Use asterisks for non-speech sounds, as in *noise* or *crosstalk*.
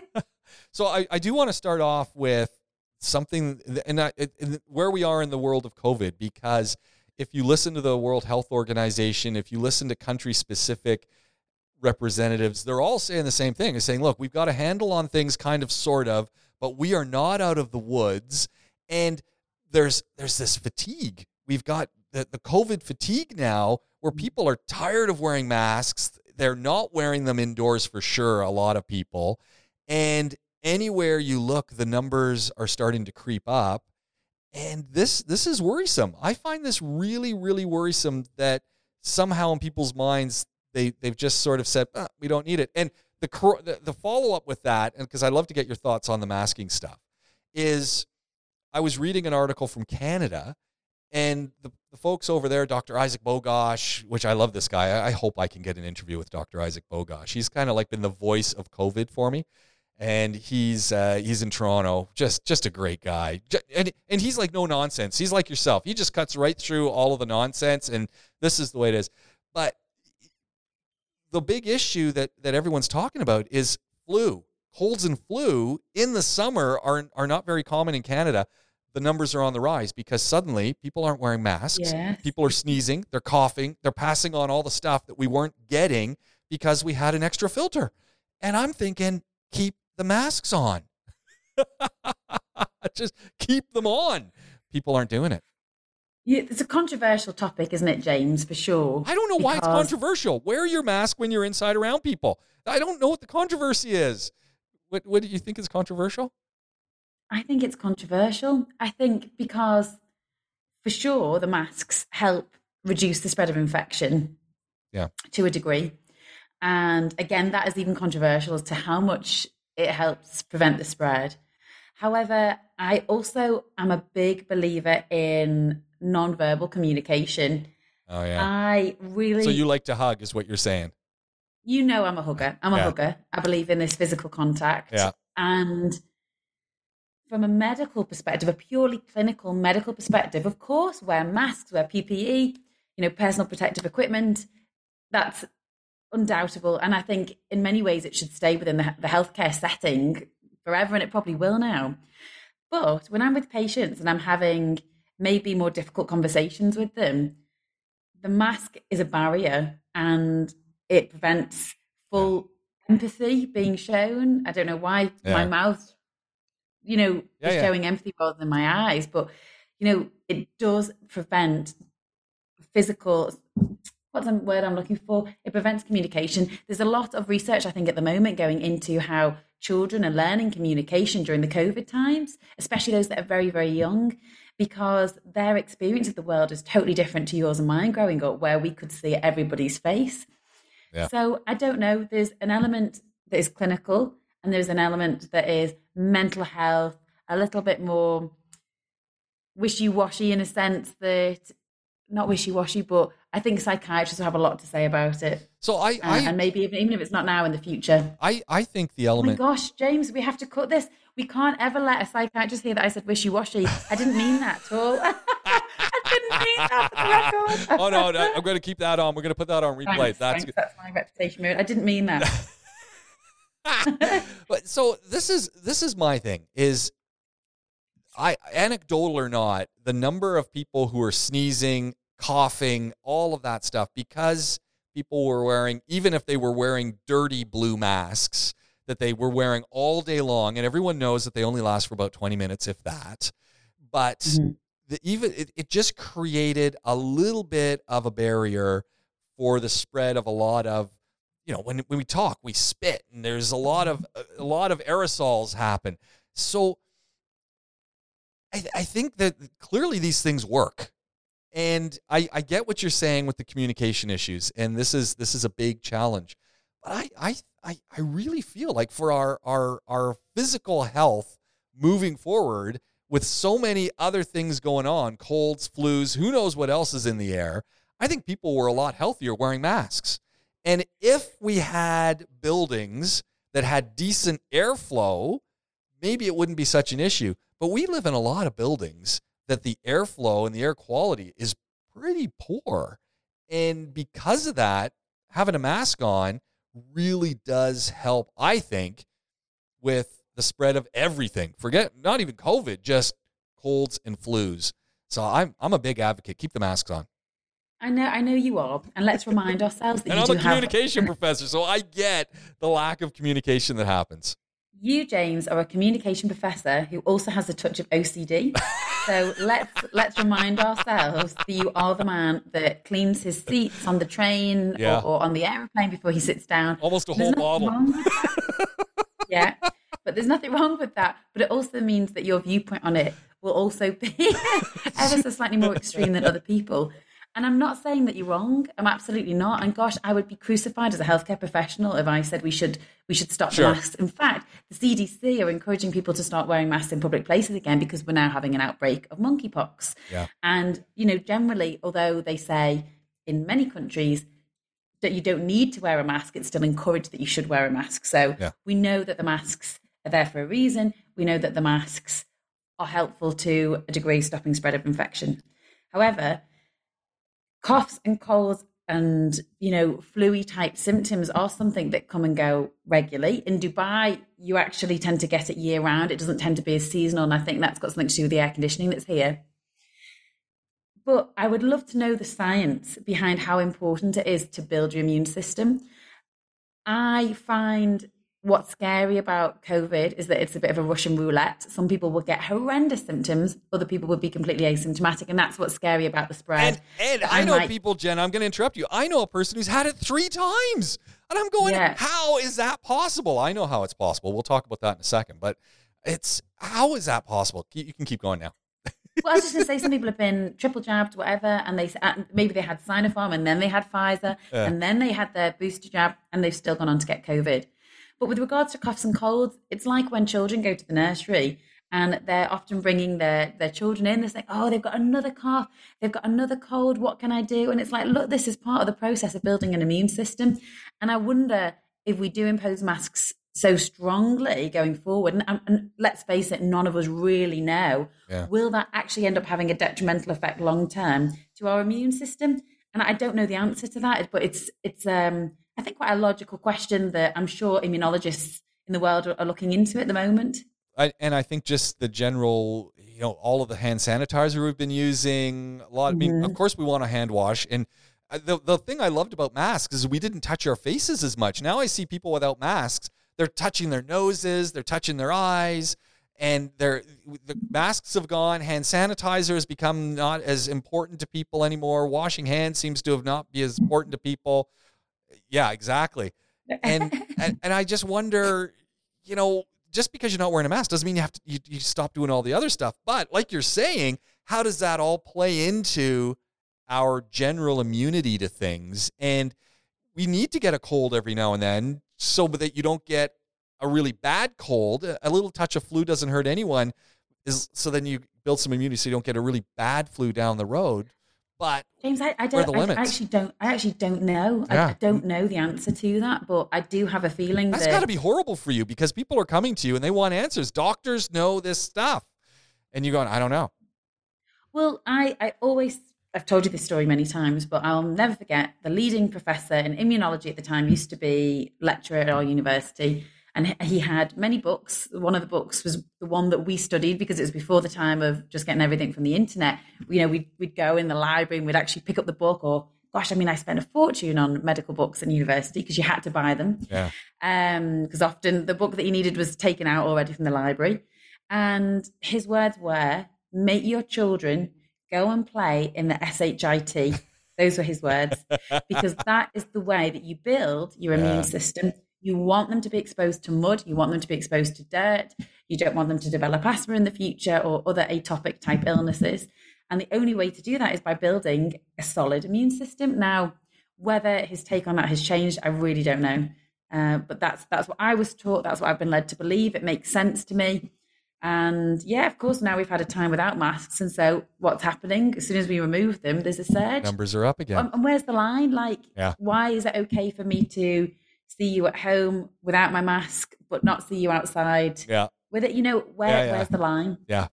*laughs* so I, I do want to start off with something, and, I, and where we are in the world of COVID, because if you listen to the World Health Organization, if you listen to country specific representatives, they're all saying the same thing. They're saying, look, we've got a handle on things, kind of, sort of, but we are not out of the woods. And there's there's this fatigue. We've got the, the COVID fatigue now where mm-hmm. people are tired of wearing masks. They're not wearing them indoors for sure, a lot of people. And anywhere you look, the numbers are starting to creep up. And this this is worrisome. I find this really, really worrisome that somehow in people's minds they they've just sort of said ah, we don't need it. And the the, follow up with that, and because I love to get your thoughts on the masking stuff, is I was reading an article from Canada, and the, the folks over there, Dr. Isaac Bogoch, which I love this guy. I, I hope I can get an interview with Dr. Isaac Bogoch. He's kind of like been the voice of COVID for me and he's uh, he's in Toronto. Just just a great guy, and and he's like no nonsense. He's like yourself. He just cuts right through all of the nonsense, and this is the way it is. But the big issue that that everyone's talking about is flu. Colds and flu in the summer are are not very common in Canada. The numbers are on the rise because suddenly people aren't wearing masks. People are sneezing, they're coughing, they're passing on all the stuff that we weren't getting because we had an extra filter. And I'm thinking, keep the masks on. *laughs* Just keep them on. People aren't doing it. Yeah, it's a controversial topic, isn't it, James? For sure. I don't know why it's controversial. Wear your mask when you're inside around people. I don't know what the controversy is. What What do you think is controversial? I think it's controversial. I think because, for sure, the masks help reduce the spread of infection. Yeah. To a degree, and again, that is even controversial as to how much it helps prevent the spread. However, I also am a big believer in non-verbal communication. Oh yeah. I really So you like to hug is what you're saying. You know I'm a hugger. I'm a Yeah. hugger. I believe in this physical contact. Yeah. And from a medical perspective, a purely clinical medical perspective, of course, wear masks, wear PPE, you know, personal protective equipment. That's undoubtable. And I think in many ways it should stay within the, the healthcare setting forever, and it probably will now. But when I'm with patients and I'm having maybe more difficult conversations with them, the mask is a barrier and it prevents full empathy being shown. I don't know why Yeah. my mouth, you know, Yeah, is yeah. showing empathy rather than my eyes, but you know, it does prevent physical what's the word I'm looking for? It prevents communication. There's a lot of research, I think, at the moment going into how children are learning communication during the COVID times, especially those that are very, very young, because their experience of the world is totally different to yours and mine growing up, where we could see everybody's face. Yeah. So I don't know. There's an element that is clinical, and there's an element that is mental health, a little bit more wishy washy in a sense that not wishy washy, but I think psychiatrists will have a lot to say about it. So I Uh, I and maybe even, even if it's not now in the future. I, I think the Oh my gosh, James, we have to cut this. We can't ever let a psychiatrist hear that I said wishy washy. I didn't mean that at all. *laughs* I didn't mean that for the record. *laughs* Oh no, no, I'm going to keep that on. We're going to put that on replay. Thanks, That's thanks, good. that's my reputation. Mode. I didn't mean that. *laughs* but so this is this is my thing is I anecdotal or not, the number of people who are sneezing, coughing, all of that stuff because people were wearing even if they were wearing dirty blue masks that they were wearing all day long and everyone knows that they only last for about 20 minutes if that. But Mhm. the even it, it just created a little bit of a barrier for the spread of a lot of you know when when we talk we spit and there's a lot of a lot of aerosols happen so i i think that clearly these things work and i i get what you're saying with the communication issues and this is this is a big challenge but i i i, really feel like for our our our physical health moving forward with so many other things going on colds flus who knows what else is in the air i think people were a lot healthier wearing masks and if we had buildings that had decent airflow, maybe it wouldn't be such an issue. But we live in a lot of buildings that the airflow and the air quality is pretty poor. And because of that, having a mask on really does help, I think, with the spread of everything. Forget not even COVID, just colds and flus. So I'm I'm a big advocate. Keep the masks on. I know, I know you are, and let's remind ourselves that and I'm a communication have. professor, so I get the lack of communication that happens. You, James, are a communication professor who also has a touch of OCD. *laughs* so let's let's remind ourselves that you are the man that cleans his seats on the train Yeah. or, or on the aeroplane before he sits down. Almost a whole bottle. wrong with that. *laughs* yeah, but there's nothing wrong with that. But it also means that your viewpoint on it will also be *laughs* ever so slightly more extreme than other people. And I'm not saying that you're wrong. I'm absolutely not. And gosh, I would be crucified as a healthcare professional if I said we should we should stop Sure. the masks. In fact, the CDC are encouraging people to start wearing masks in public places again because we're now having an outbreak of monkeypox. Yeah. And you know, generally, although they say in many countries that you don't need to wear a mask, it's still encouraged that you should wear a mask. So Yeah. we know that the masks are there for a reason. We know that the masks are helpful to a degree stopping spread of infection. However, coughs and colds and you know flu type symptoms are something that come and go regularly. In dubai you actually tend to get it year round it doesn't tend to be as seasonal and i think that's got something to do with the air conditioning that's here. But i would love to know the science behind how important it is to build your immune system. I find what's scary about covid is that it's a bit of a russian roulette some people will get horrendous symptoms other people would be completely asymptomatic and that's what's scary about the spread And, and I know might- people, Jen, I'm going to interrupt you. I know a person who's had it three times. And I'm going, Yeah. how is that possible? I know how it's possible. We'll talk about that in a second. But it's, how is that possible? You can keep going now. well, I was just going to say some people have been triple jabbed, whatever, and they maybe they had Sinopharm and then they had Pfizer Yeah. and then they had their booster jab and they've still gone on to get COVID. But with regards to coughs and colds, it's like when children go to the nursery and they're often bringing their their children in. They're saying, "Oh, they've got another cough, they've got another cold. What can I do?" And it's like, look, this is part of the process of building an immune system. And I wonder if we do impose masks so strongly going forward, and, and let's face it, none of us really know Yeah. will that actually end up having a detrimental effect long term to our immune system? And I don't know the answer to that, but it's it's um, I think quite a logical question that I'm sure immunologists in the world are, are looking into at the moment. I, and I think just the general, you know, all of the hand sanitizer we've been using, a lot. I mean, of course, we want a hand wash. And uh, the the thing I loved about masks is we didn't touch our faces as much. Now I see people without masks; they're touching their noses, they're touching their eyes, and they're the masks have gone. Hand sanitizer has become not as important to people anymore. Washing hands seems to have not be as important to people. Yeah, exactly. And *laughs* and, and I just wonder, you know, just because you're not wearing a mask doesn't mean you have to you, you stop doing all the other stuff. But like you're saying, how does that all play into our general immunity to things? And we need to get a cold every now and then so that you don't get a really bad cold. A little touch of flu doesn't hurt anyone. Is so then you build some immunity so you don't get a really bad flu down the road. But James, I, I don't. I. I actually don't. I actually don't know. I, Yeah. I don't know the answer to that, but I do have a feeling That's that got to be horrible for you because people are coming to you and they want answers. Doctors know this stuff. And you're going, I don't know. Well, I, I always, I've told you this story many times, but I'll never forget the leading professor in immunology at the time used to be lecturer at our university. And he- had many books. One of the books was the one that we studied because it was before the time of just getting everything from the internet. You know, we'd, we'd go in the library and we'd actually pick up the book or, gosh, I mean, I spent a fortune on medical books in university because you had to buy them Yeah. Um, because often the book that you needed was taken out already from the library. And his words were, make your children go and play in the SHIT. *laughs* Those were his words, because that is the way that you build your Yeah. immune system. You want them to be exposed to mud, you want them to be exposed to dirt, you don't want them to develop asthma in the future or other atopic type illnesses. And the only way to do that is by building a solid immune system. Now, whether his take on that has changed, I really don't know. Uh, but that's that's what I was taught. That's what I've been led to believe. It makes sense to me. And yeah, of course, now we've had a time without masks, and so what's happening? As soon as we remove them, there's a surge. Numbers are up again. And, and where's the line? Like, Yeah. why is it okay for me to see you at home without my mask, but not see you outside yeah. with it? You know, where Yeah, yeah. where's the line? Yeah.